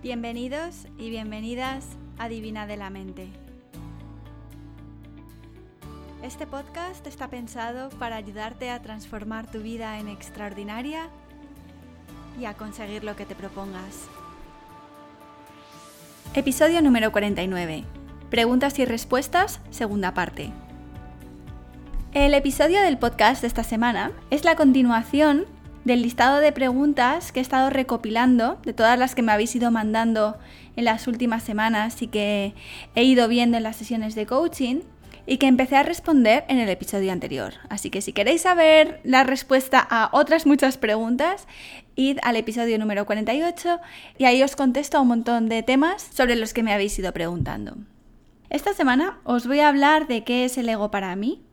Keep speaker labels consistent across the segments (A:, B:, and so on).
A: Bienvenidos y bienvenidas a Divina de la Mente. Este podcast está pensado para ayudarte a transformar tu vida en extraordinaria y a conseguir lo que te propongas. Episodio número 49. Preguntas y respuestas, segunda parte. El episodio del podcast de esta semana es la continuación del listado de preguntas que he estado recopilando, de todas las que me habéis ido mandando en las últimas semanas y que he ido viendo en las sesiones de coaching y que empecé a responder en el episodio anterior. Así que si queréis saber la respuesta a otras muchas preguntas, id al episodio número 48 y ahí os contesto a un montón de temas sobre los que me habéis ido preguntando. Esta semana os voy a hablar de qué es el ego para mí,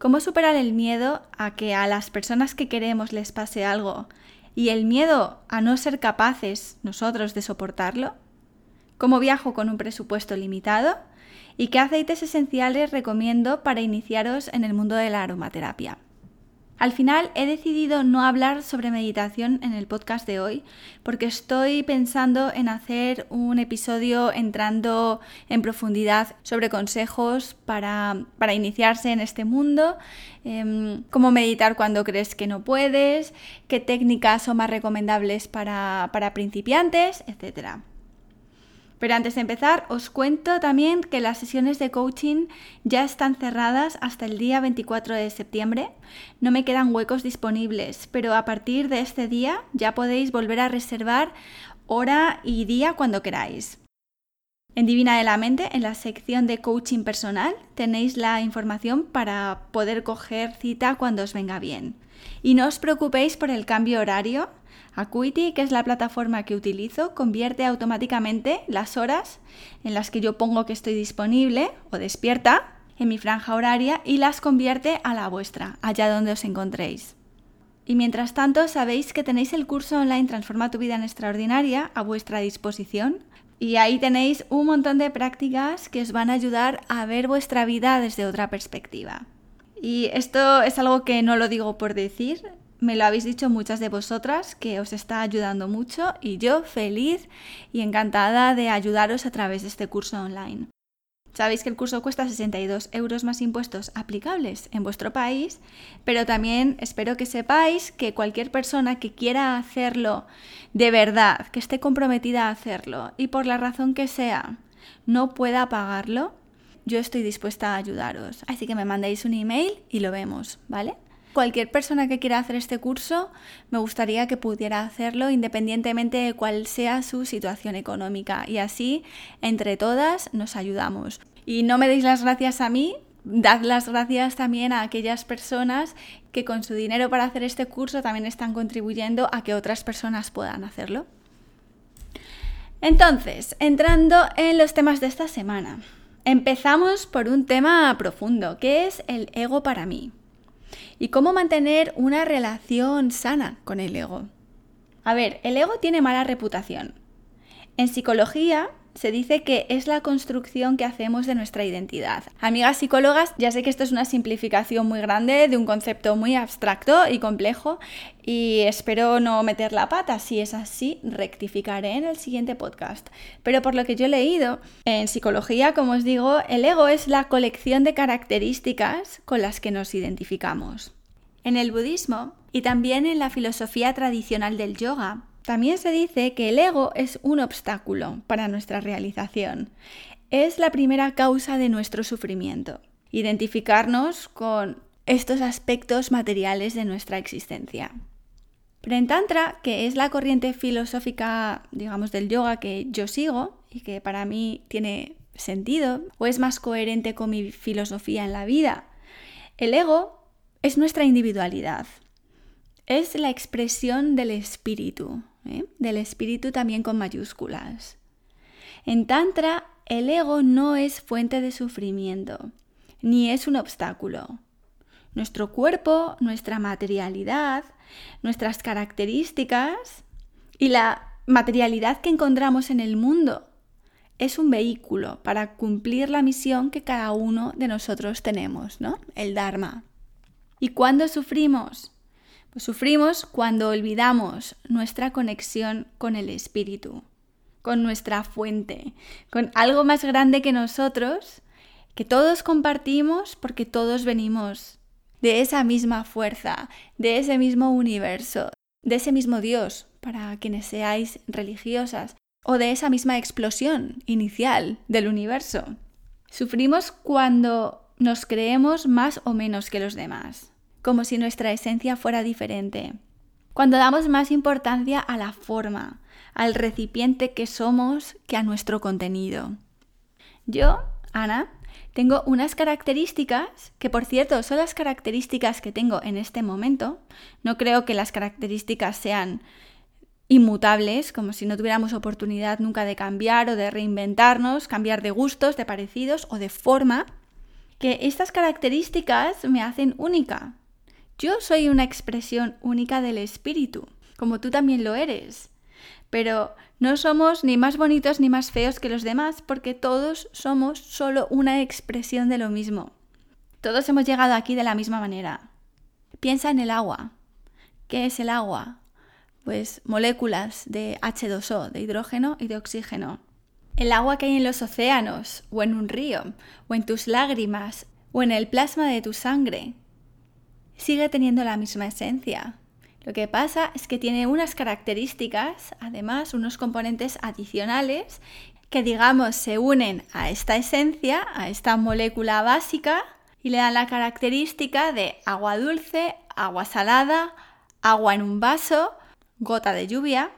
A: ¿Cómo superar el miedo a que a las personas que queremos les pase algo y el miedo a no ser capaces nosotros de soportarlo? ¿Cómo viajo con un presupuesto limitado? ¿Y qué aceites esenciales recomiendo para iniciaros en el mundo de la aromaterapia? Al final he decidido no hablar sobre meditación en el podcast de hoy porque estoy pensando en hacer un episodio entrando en profundidad sobre consejos para, iniciarse en este mundo, em, cómo meditar cuando crees que no puedes, qué técnicas son más recomendables para, para principiantes, etc. Pero antes de empezar, os cuento también que las sesiones de coaching ya están cerradas hasta el día 24 de septiembre. No me quedan huecos disponibles, pero a partir de este día ya podéis volver a reservar hora y día cuando queráis. En Divina de la Mente, en la sección de coaching personal, tenéis la información para poder coger cita cuando os venga bien. Y no os preocupéis por el cambio horario, Acuity, que es la plataforma que utilizo, convierte automáticamente las horas en las que yo pongo que estoy disponible o despierta en mi franja horaria y las convierte a la vuestra, allá donde os encontréis. Y mientras tanto, sabéis que tenéis el curso online Transforma tu vida en extraordinaria a vuestra disposición. Y ahí tenéis un montón de prácticas que os van a ayudar a ver vuestra vida desde otra perspectiva. Y esto es algo que no lo digo por decir, me lo habéis dicho muchas de vosotras que os está ayudando mucho y yo feliz y encantada de ayudaros a través de este curso online. Sabéis que el curso cuesta 62 euros más impuestos aplicables en vuestro país, pero también espero que sepáis que cualquier persona que quiera hacerlo de verdad, que esté comprometida a hacerlo y por la razón que sea no pueda pagarlo, yo estoy dispuesta a ayudaros. Así que me mandéis un email y lo vemos, ¿vale? Cualquier persona que quiera hacer este curso, me gustaría que pudiera hacerlo independientemente de cuál sea su situación económica y así entre todas nos ayudamos. Y no me deis las gracias a mí, dad las gracias también a aquellas personas que con su dinero para hacer este curso también están contribuyendo a que otras personas puedan hacerlo. Entonces, entrando en los temas de esta semana, empezamos por un tema profundo, que es el ego para mí y cómo mantener una relación sana con el ego. A ver, el ego tiene mala reputación. En psicología se dice que es la construcción que hacemos de nuestra identidad. Amigas psicólogas, ya sé que esto es una simplificación muy grande de un concepto muy abstracto y complejo y espero no meter la pata. Si es así, rectificaré en el siguiente podcast. Pero por lo que yo he leído, en psicología, como os digo, el ego es la colección de características con las que nos identificamos. En el budismo y también en la filosofía tradicional del yoga, también se dice que el ego es un obstáculo para nuestra realización. Es la primera causa de nuestro sufrimiento. Identificarnos con estos aspectos materiales de nuestra existencia. Pero en Tantra, que es la corriente filosófica, digamos, del yoga que yo sigo y que para mí tiene sentido o es más coherente con mi filosofía en la vida, el ego es nuestra individualidad. Es la expresión del espíritu, ¿eh? del espíritu también con mayúsculas. En Tantra, el ego no es fuente de sufrimiento, ni es un obstáculo. Nuestro cuerpo, nuestra materialidad, nuestras características y la materialidad que encontramos en el mundo es un vehículo para cumplir la misión que cada uno de nosotros tenemos, ¿no? El Dharma. ¿Y cuándo sufrimos? Sufrimos cuando olvidamos nuestra conexión con el espíritu. con nuestra fuente, con algo más grande que nosotros, que todos compartimos porque todos venimos de esa misma fuerza, de ese mismo universo, de ese mismo Dios, para quienes seáis religiosas, o de esa misma explosión inicial del universo. Sufrimos cuando nos creemos más o menos que los demás, como si nuestra esencia fuera diferente. Cuando damos más importancia a la forma, al recipiente que somos que a nuestro contenido. Yo, Ana, tengo unas características que, por cierto, son las características que tengo en este momento. No creo que las características sean inmutables, como si no tuviéramos oportunidad nunca de cambiar o de reinventarnos, cambiar de gustos, de parecidos o de forma, que estas características me hacen única. Yo soy una expresión única del espíritu, como tú también lo eres. Pero no somos ni más bonitos ni más feos que los demás, porque todos somos solo una expresión de lo mismo. Todos hemos llegado aquí de la misma manera. Piensa en el agua. ¿Qué es el agua? pues moléculas de H2O, de hidrógeno y de oxígeno. El agua que hay en los océanos, o en un río, o en tus lágrimas, o en el plasma de tu sangre, sigue teniendo la misma esencia. Lo que pasa es que tiene unas características, además unos componentes adicionales, que digamos se unen a esta esencia, a esta molécula básica, y le dan la característica de agua dulce, agua salada, agua en un vaso gota de lluvia,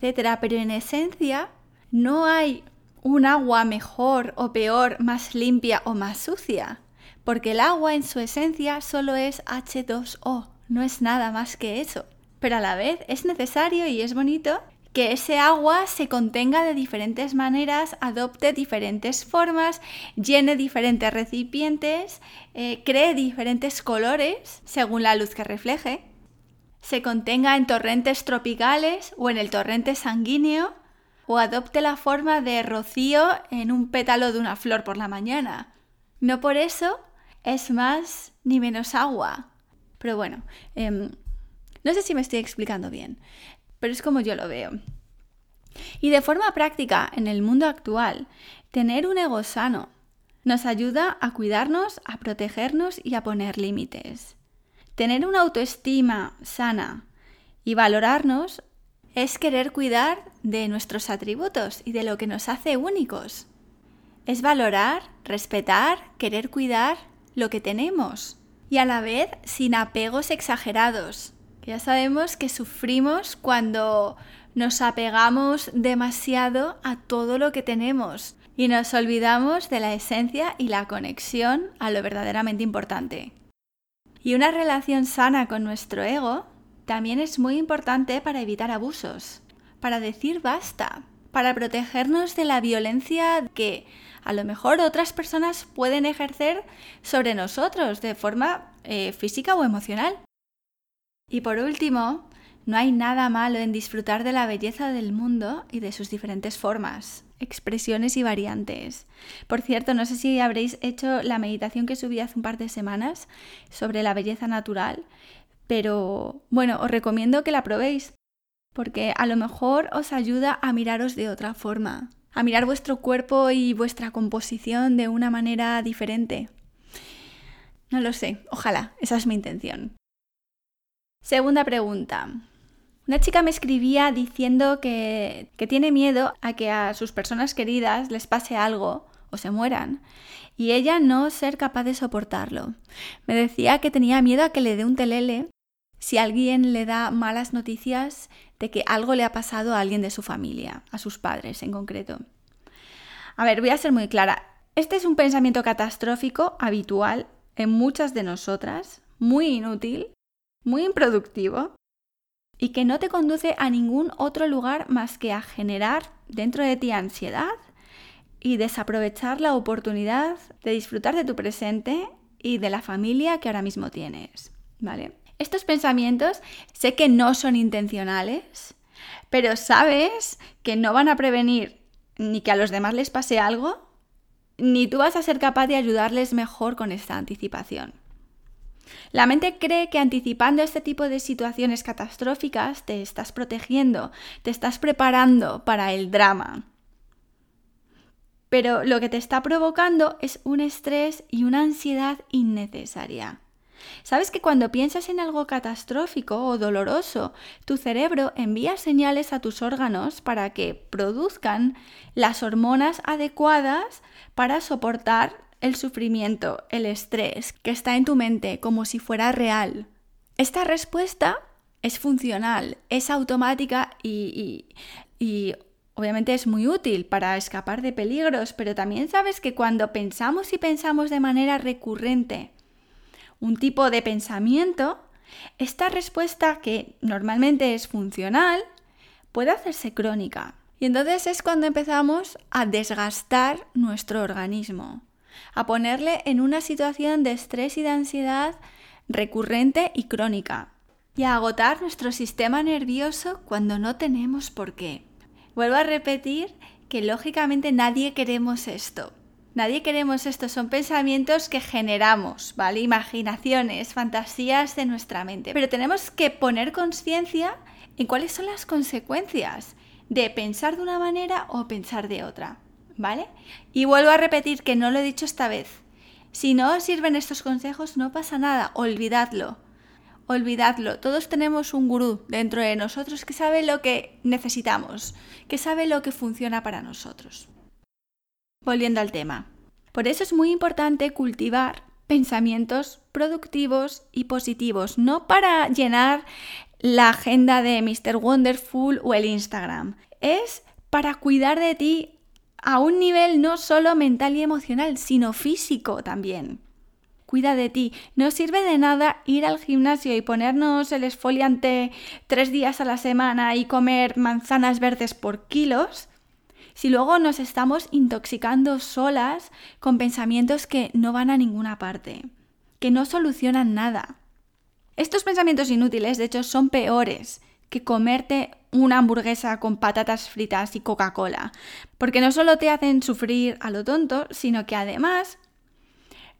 A: etc. Pero en esencia no hay un agua mejor o peor, más limpia o más sucia, porque el agua en su esencia solo es H2O, no es nada más que eso. Pero a la vez es necesario y es bonito que ese agua se contenga de diferentes maneras, adopte diferentes formas, llene diferentes recipientes, eh, cree diferentes colores según la luz que refleje se contenga en torrentes tropicales o en el torrente sanguíneo, o adopte la forma de rocío en un pétalo de una flor por la mañana. No por eso es más ni menos agua. Pero bueno, em, no sé si me estoy explicando bien, pero es como yo lo veo. Y de forma práctica, en el mundo actual, tener un ego sano nos ayuda a cuidarnos, a protegernos y a poner límites. Tener una autoestima sana y valorarnos es querer cuidar de nuestros atributos y de lo que nos hace únicos. Es valorar, respetar, querer cuidar lo que tenemos y a la vez sin apegos exagerados. Ya sabemos que sufrimos cuando nos apegamos demasiado a todo lo que tenemos y nos olvidamos de la esencia y la conexión a lo verdaderamente importante. Y una relación sana con nuestro ego también es muy importante para evitar abusos, para decir basta, para protegernos de la violencia que a lo mejor otras personas pueden ejercer sobre nosotros de forma eh, física o emocional. Y por último, no hay nada malo en disfrutar de la belleza del mundo y de sus diferentes formas expresiones y variantes. Por cierto, no sé si habréis hecho la meditación que subí hace un par de semanas sobre la belleza natural, pero bueno, os recomiendo que la probéis, porque a lo mejor os ayuda a miraros de otra forma, a mirar vuestro cuerpo y vuestra composición de una manera diferente. No lo sé, ojalá, esa es mi intención. Segunda pregunta. Una chica me escribía diciendo que, tiene miedo a que a sus personas queridas les pase algo o se mueran y ella no ser capaz de soportarlo. Me decía que tenía miedo a que le dé un telele si alguien le da malas noticias de que algo le ha pasado a alguien de su familia, a sus padres en concreto. A ver, voy a ser muy clara. Este es un pensamiento catastrófico habitual en muchas de nosotras, muy inútil, muy improductivo y que no te conduce a ningún otro lugar más que a generar dentro de ti ansiedad y desaprovechar la oportunidad de disfrutar de tu presente y de la familia que ahora mismo tienes, ¿vale? Estos pensamientos sé que no son intencionales, pero sabes que no van a prevenir ni que a los demás les pase algo, ni tú vas a ser capaz de ayudarles mejor con esta anticipación. La mente cree que anticipando este tipo de situaciones catastróficas te estás protegiendo, te estás preparando para el drama. Pero lo que te está provocando es un estrés y una ansiedad innecesaria. ¿Sabes que cuando piensas en algo catastrófico o doloroso, tu cerebro envía señales a tus órganos para que produzcan las hormonas adecuadas para soportar el sufrimiento, el estrés que está en tu mente como si fuera real? Esta respuesta es funcional, es automática y, y obviamente es muy útil para escapar de peligros, pero también sabes que cuando pensamos y pensamos de manera recurrente un tipo de pensamiento, esta respuesta que normalmente es funcional puede hacerse crónica. Y entonces es cuando empezamos a desgastar nuestro organismo, a ponerle en una situación de estrés y de ansiedad recurrente y crónica, y a agotar nuestro sistema nervioso cuando no tenemos por qué. Vuelvo a repetir que lógicamente nadie queremos esto. Nadie queremos esto, son pensamientos que generamos, ¿vale? Imaginaciones, fantasías de nuestra mente. Pero tenemos que poner conciencia en cuáles son las consecuencias de pensar de una manera o pensar de otra, ¿vale? Y vuelvo a repetir que no lo he dicho esta vez. Si no os sirven estos consejos, no pasa nada, olvidadlo. Olvidadlo, todos tenemos un gurú dentro de nosotros que sabe lo que necesitamos, que sabe lo que funciona para nosotros. Volviendo al tema. Por eso es muy importante cultivar pensamientos productivos y positivos, no para llenar la agenda de Mr. Wonderful o el Instagram. Es para cuidar de ti a un nivel no solo mental y emocional, sino físico también. Cuida de ti. No sirve de nada ir al gimnasio y ponernos el esfoliante tres días a la semana y comer manzanas verdes por kilos si luego nos estamos intoxicando solas con pensamientos que no van a ninguna parte, que no solucionan nada. Estos pensamientos inútiles, de hecho, son peores que comerte una hamburguesa con patatas fritas y Coca-Cola, porque no solo te hacen sufrir a lo tonto, sino que además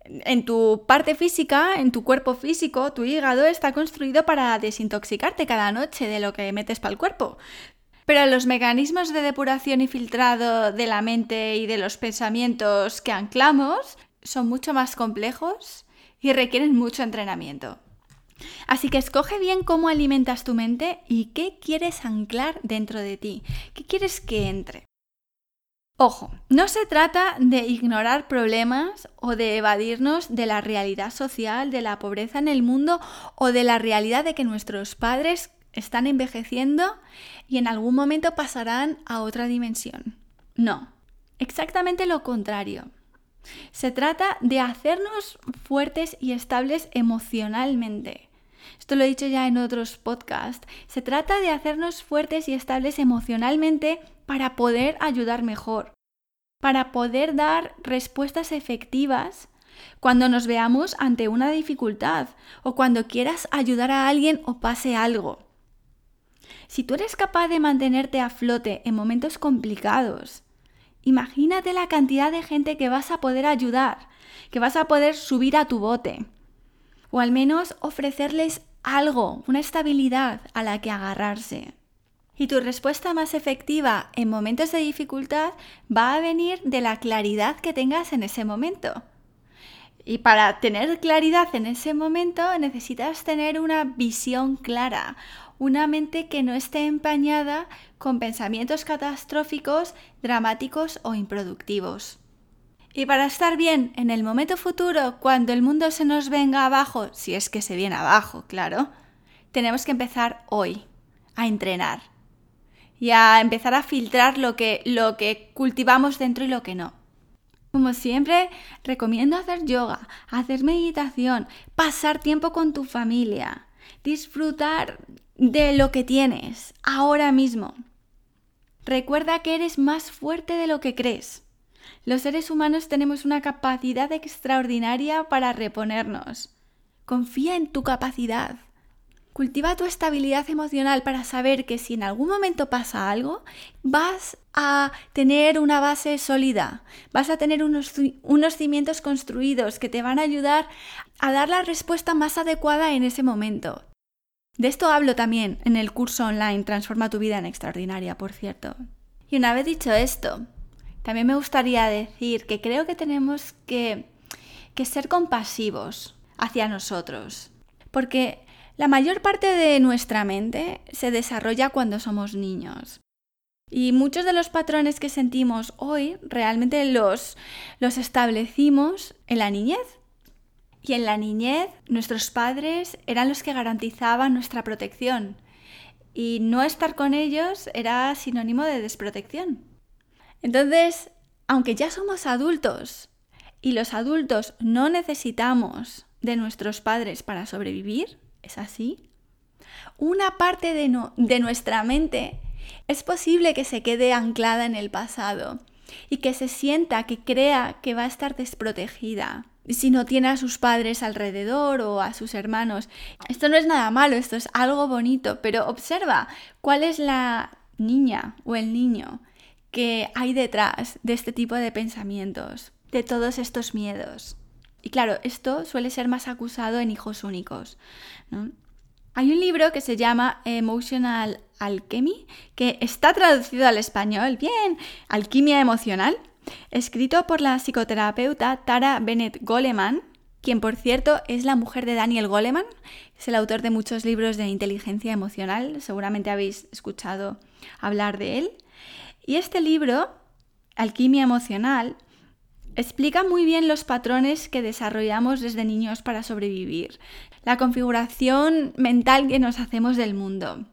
A: en tu parte física, en tu cuerpo físico, tu hígado está construido para desintoxicarte cada noche de lo que metes para el cuerpo. Pero los mecanismos de depuración y filtrado de la mente y de los pensamientos que anclamos son mucho más complejos y requieren mucho entrenamiento. Así que escoge bien cómo alimentas tu mente y qué quieres anclar dentro de ti, qué quieres que entre. Ojo, no se trata de ignorar problemas o de evadirnos de la realidad social, de la pobreza en el mundo o de la realidad de que nuestros padres están envejeciendo y en algún momento pasarán a otra dimensión. No, exactamente lo contrario. Se trata de hacernos fuertes y estables emocionalmente. Esto lo he dicho ya en otros podcasts. Se trata de hacernos fuertes y estables emocionalmente para poder ayudar mejor, para poder dar respuestas efectivas cuando nos veamos ante una dificultad o cuando quieras ayudar a alguien o pase algo. Si tú eres capaz de mantenerte a flote en momentos complicados, imagínate la cantidad de gente que vas a poder ayudar, que vas a poder subir a tu bote, o al menos ofrecerles algo, una estabilidad a la que agarrarse. Y tu respuesta más efectiva en momentos de dificultad va a venir de la claridad que tengas en ese momento. Y para tener claridad en ese momento necesitas tener una visión clara, una mente que no esté empañada con pensamientos catastróficos, dramáticos o improductivos. Y para estar bien en el momento futuro, cuando el mundo se nos venga abajo, si es que se viene abajo, claro, tenemos que empezar hoy a entrenar y a empezar a filtrar lo que, lo que cultivamos dentro y lo que no. Como siempre, recomiendo hacer yoga, hacer meditación, pasar tiempo con tu familia, disfrutar de lo que tienes ahora mismo. Recuerda que eres más fuerte de lo que crees. Los seres humanos tenemos una capacidad extraordinaria para reponernos. Confía en tu capacidad. Cultiva tu estabilidad emocional para saber que si en algún momento pasa algo, vas a tener una base sólida, vas a tener unos, unos, cimientos construidos que te van a ayudar a dar la respuesta más adecuada en ese momento. De esto hablo también en el curso online Transforma tu vida en extraordinaria, por cierto. Y una vez dicho esto, también me gustaría decir que creo que tenemos que, que ser compasivos hacia nosotros, porque la mayor parte de nuestra mente se desarrolla cuando somos niños. Y muchos de los patrones que sentimos hoy realmente los, los establecimos en la niñez. Y en la niñez nuestros padres eran los que garantizaban nuestra protección. Y no estar con ellos era sinónimo de desprotección. Entonces, aunque ya somos adultos y los adultos no necesitamos de nuestros padres para sobrevivir, ¿Es así? Una parte de, de nuestra mente es posible que se quede anclada en el pasado y que se sienta, que crea que va a estar desprotegida si no tiene a sus padres alrededor o a sus hermanos. Esto no es nada malo, esto es algo bonito, pero observa cuál es la niña o el niño que hay detrás de este tipo de pensamientos, de todos estos miedos. Y claro, esto suele ser más acusado en hijos únicos. Hay un libro que se llama Emotional Alchemy, que está traducido al español, bien, Alquimia Emocional, escrito por la psicoterapeuta Tara Bennett Goleman, quien por cierto es la mujer de Daniel Goleman, es el autor de muchos libros de inteligencia emocional, seguramente habéis escuchado hablar de él. Y este libro, Alquimia Emocional, Explica muy bien los patrones que desarrollamos desde niños para sobrevivir, la configuración mental que nos hacemos del mundo.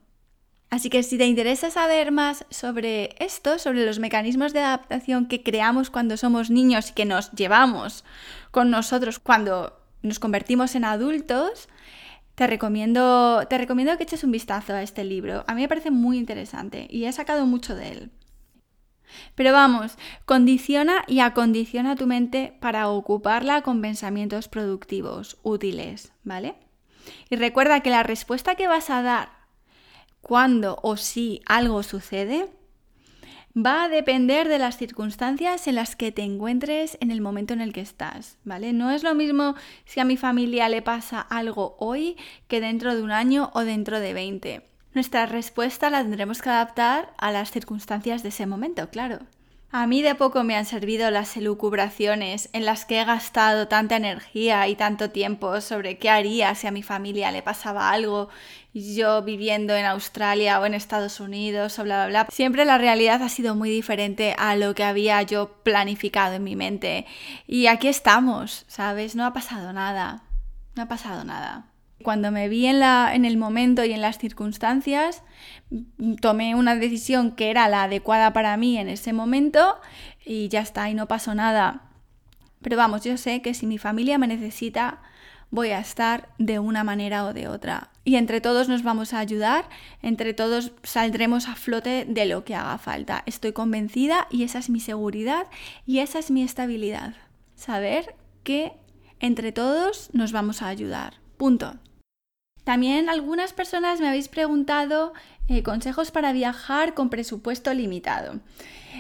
A: Así que si te interesa saber más sobre esto, sobre los mecanismos de adaptación que creamos cuando somos niños y que nos llevamos con nosotros cuando nos convertimos en adultos, te recomiendo, te recomiendo que eches un vistazo a este libro. A mí me parece muy interesante y he sacado mucho de él. Pero vamos, condiciona y acondiciona tu mente para ocuparla con pensamientos productivos, útiles, ¿vale? Y recuerda que la respuesta que vas a dar cuando o si algo sucede va a depender de las circunstancias en las que te encuentres en el momento en el que estás, ¿vale? No es lo mismo si a mi familia le pasa algo hoy que dentro de un año o dentro de 20. Nuestra respuesta la tendremos que adaptar a las circunstancias de ese momento, claro. A mí de poco me han servido las elucubraciones en las que he gastado tanta energía y tanto tiempo sobre qué haría si a mi familia le pasaba algo, yo viviendo en Australia o en Estados Unidos o bla, bla, bla. Siempre la realidad ha sido muy diferente a lo que había yo planificado en mi mente. Y aquí estamos, ¿sabes? No ha pasado nada. No ha pasado nada. Cuando me vi en, la, en el momento y en las circunstancias, tomé una decisión que era la adecuada para mí en ese momento y ya está, y no pasó nada. Pero vamos, yo sé que si mi familia me necesita, voy a estar de una manera o de otra. Y entre todos nos vamos a ayudar, entre todos saldremos a flote de lo que haga falta. Estoy convencida y esa es mi seguridad y esa es mi estabilidad. Saber que entre todos nos vamos a ayudar. Punto. También algunas personas me habéis preguntado eh, consejos para viajar con presupuesto limitado.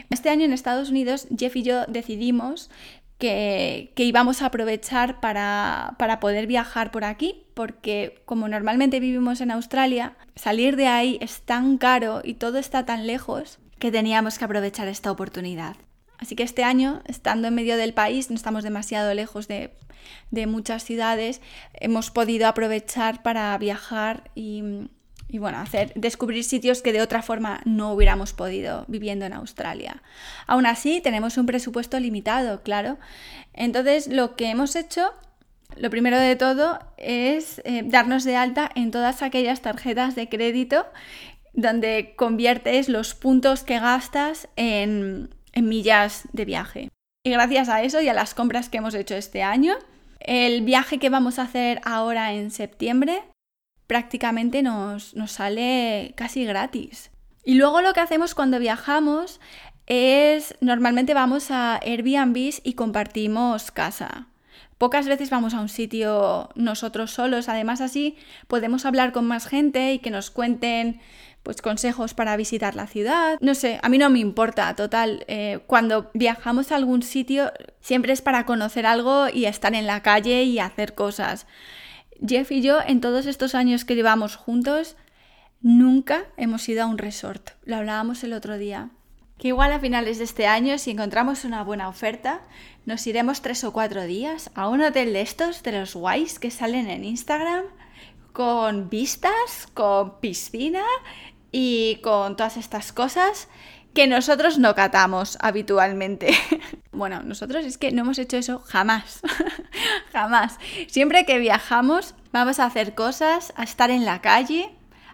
A: Este año en Estados Unidos, Jeff y yo decidimos que, íbamos a aprovechar para, para, poder viajar por aquí, porque como normalmente vivimos en Australia, salir de ahí es tan caro y todo está tan lejos que teníamos que aprovechar esta oportunidad. Así que este año, estando en medio del país, no estamos demasiado lejos de, muchas ciudades, hemos podido aprovechar para viajar y, bueno, hacer, descubrir sitios que de otra forma no hubiéramos podido viviendo en Australia. Aún así, tenemos un presupuesto limitado, claro. Entonces, lo que hemos hecho, lo primero de todo, es eh, darnos de alta en todas aquellas tarjetas de crédito donde conviertes los puntos que gastas en, en millas de viaje. Y gracias a eso y a las compras que hemos hecho este año, el viaje que vamos a hacer ahora en septiembre prácticamente nos, nos sale casi gratis. Y luego lo que hacemos cuando viajamos es normalmente vamos a Airbnb y compartimos casa Pocas veces vamos a un sitio nosotros solos, además así podemos hablar con más gente y que nos cuenten pues consejos para visitar la ciudad. No sé, a mí no me importa, total. Eh, cuando viajamos a algún sitio siempre es para conocer algo y estar en la calle y hacer cosas. Jeff y yo, en todos estos años que llevamos juntos, nunca hemos ido a un resort. Lo hablábamos el otro día. Que igual a finales de este año, si encontramos una buena oferta, nos iremos tres o cuatro días a un hotel de estos, de los guays que salen en Instagram, con vistas, con piscina y con todas estas cosas que nosotros no catamos habitualmente. bueno, nosotros es que no hemos hecho eso jamás, jamás. Siempre que viajamos vamos a hacer cosas, a estar en la calle,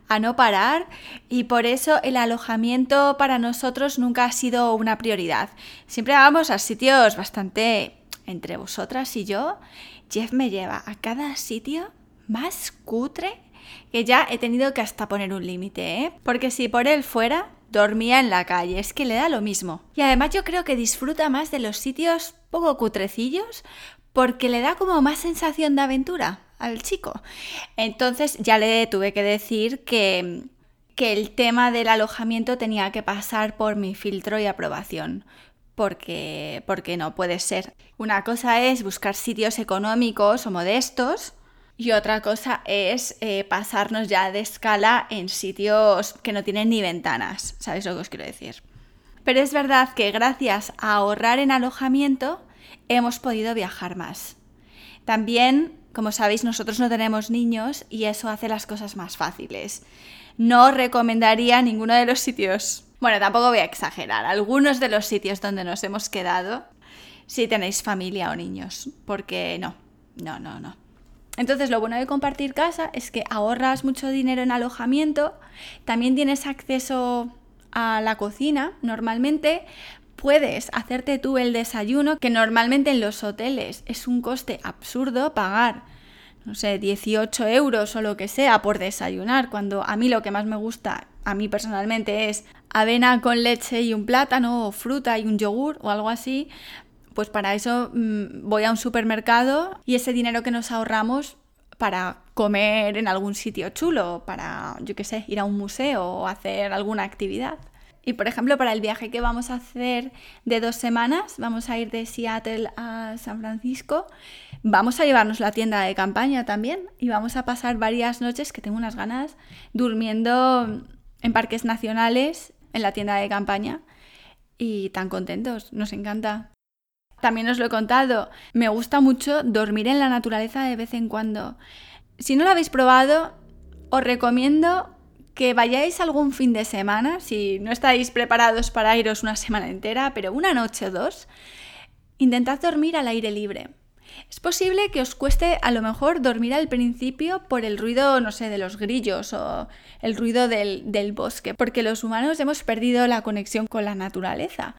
A: a no parar y por eso el alojamiento para nosotros nunca ha sido una prioridad. Siempre vamos a sitios bastante entre vosotras y yo. Jeff me lleva a cada sitio más cutre que ya he tenido que hasta poner un límite, ¿eh? Porque si por él fuera, dormía en la calle, es que le da lo mismo. Y además yo creo que disfruta más de los sitios poco cutrecillos porque le da como más sensación de aventura al chico. Entonces ya le tuve que decir que, que el tema del alojamiento tenía que pasar por mi filtro y aprobación. Porque, porque no puede ser. Una cosa es buscar sitios económicos o modestos y otra cosa es eh, pasarnos ya de escala en sitios que no tienen ni ventanas, ¿sabéis lo que os quiero decir? Pero es verdad que gracias a ahorrar en alojamiento hemos podido viajar más. También, como sabéis, nosotros no tenemos niños y eso hace las cosas más fáciles. No recomendaría ninguno de los sitios, bueno, tampoco voy a exagerar, algunos de los sitios donde nos hemos quedado si tenéis familia o niños, porque no, no, no, no. Entonces, lo bueno de compartir casa es que ahorras mucho dinero en alojamiento, también tienes acceso a la cocina normalmente, puedes hacerte tú el desayuno, que normalmente en los hoteles es un coste absurdo pagar, no sé, 18 euros o lo que sea por desayunar, cuando a mí lo que más me gusta, a mí personalmente, es avena con leche y un plátano, o fruta y un yogur o algo así, pues para eso mm, voy a un supermercado y ese dinero que nos ahorramos para comer en algún sitio chulo, para, yo qué sé, ir a un museo o hacer alguna actividad. Y por ejemplo, para el viaje que vamos a hacer de dos semanas, vamos a ir de Seattle a San Francisco, vamos a llevarnos la tienda de campaña también y vamos a pasar varias noches, que tengo unas ganas, durmiendo en parques nacionales, en la tienda de campaña. Y tan contentos, nos encanta también os lo he contado, me gusta mucho dormir en la naturaleza de vez en cuando. Si no lo habéis probado, os recomiendo que vayáis algún fin de semana, si no estáis preparados para iros una semana entera, pero una noche o dos, intentad dormir al aire libre. Es posible que os cueste a lo mejor dormir al principio por el ruido, no sé, de los grillos o el ruido del, del bosque, porque los humanos hemos perdido la conexión con la naturaleza.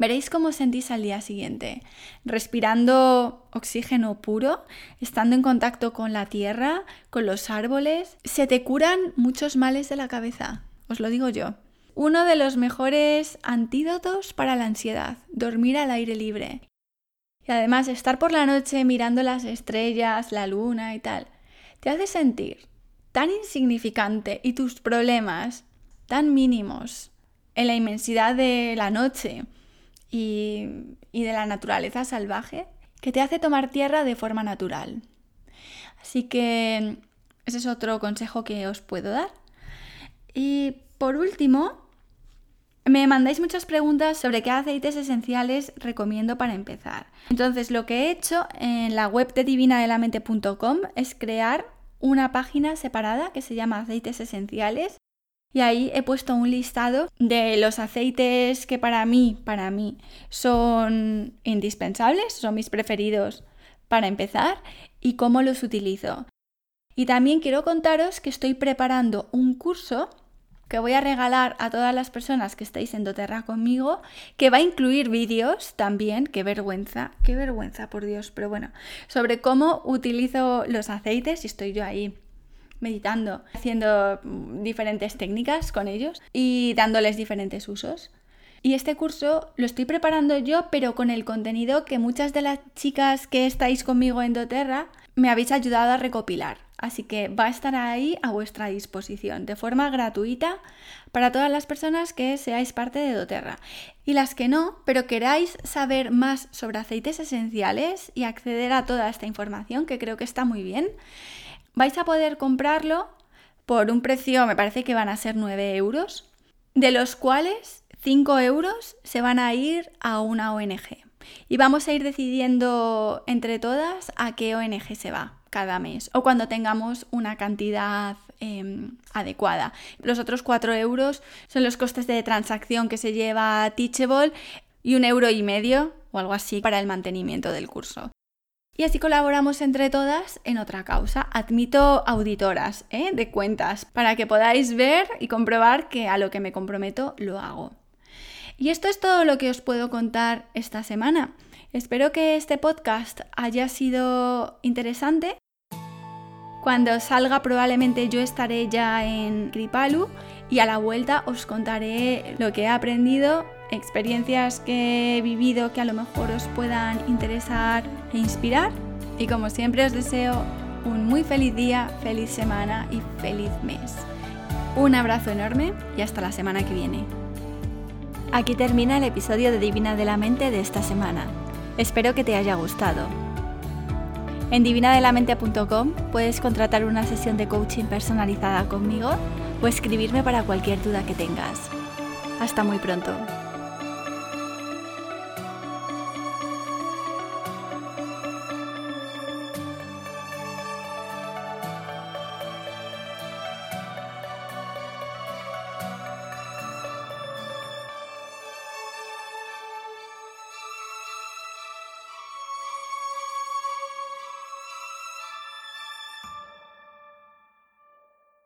A: Veréis cómo sentís al día siguiente, respirando oxígeno puro, estando en contacto con la tierra, con los árboles. Se te curan muchos males de la cabeza, os lo digo yo. Uno de los mejores antídotos para la ansiedad, dormir al aire libre. Y además estar por la noche mirando las estrellas, la luna y tal, te hace sentir tan insignificante y tus problemas tan mínimos en la inmensidad de la noche y, de la naturaleza salvaje que te hace tomar tierra de forma natural. Así que ese es otro consejo que os puedo dar. Y por último, me mandáis muchas preguntas sobre qué aceites esenciales recomiendo para empezar. Entonces, lo que he hecho en la web de divinadelamente.com es crear una página separada que se llama aceites esenciales y ahí he puesto un listado de los aceites que para mí, para mí, son indispensables, son mis preferidos para empezar y cómo los utilizo. Y también quiero contaros que estoy preparando un curso que voy a regalar a todas las personas que estáis en doTERRA conmigo, que va a incluir vídeos también, qué vergüenza, qué vergüenza, por Dios, pero bueno, sobre cómo utilizo los aceites y estoy yo ahí meditando, haciendo diferentes técnicas con ellos y dándoles diferentes usos. Y este curso lo estoy preparando yo, pero con el contenido que muchas de las chicas que estáis conmigo en doTERRA me habéis ayudado a recopilar. Así que va a estar ahí a vuestra disposición de forma gratuita para todas las personas que seáis parte de doTERRA. Y las que no, pero queráis saber más sobre aceites esenciales y acceder a toda esta información, que creo que está muy bien, vais a poder comprarlo por un precio, me parece que van a ser 9 euros, de los cuales 5 euros se van a ir a una ONG. Y vamos a ir decidiendo entre todas a qué ONG se va cada mes o cuando tengamos una cantidad em, adecuada. Los otros 4 euros son los costes de transacción que se lleva Teachable y un euro y medio o algo así para el mantenimiento del curso. Y así colaboramos entre todas en otra causa. Admito auditoras ¿eh? de cuentas para que podáis ver y comprobar que a lo que me comprometo lo hago. Y esto es todo lo que os puedo contar esta semana. Espero que este podcast haya sido interesante. Cuando salga probablemente yo estaré ya en Kripalu y a la vuelta os contaré lo que he aprendido experiencias que he vivido que a lo mejor os puedan interesar e inspirar. Y como siempre os deseo un muy feliz día, feliz semana y feliz mes. Un abrazo enorme y hasta la semana que viene. Aquí termina el episodio de Divina de la Mente de esta semana. Espero que te haya gustado. En divinadelamente.com puedes contratar una sesión de coaching personalizada conmigo o escribirme para cualquier duda que tengas. Hasta muy pronto.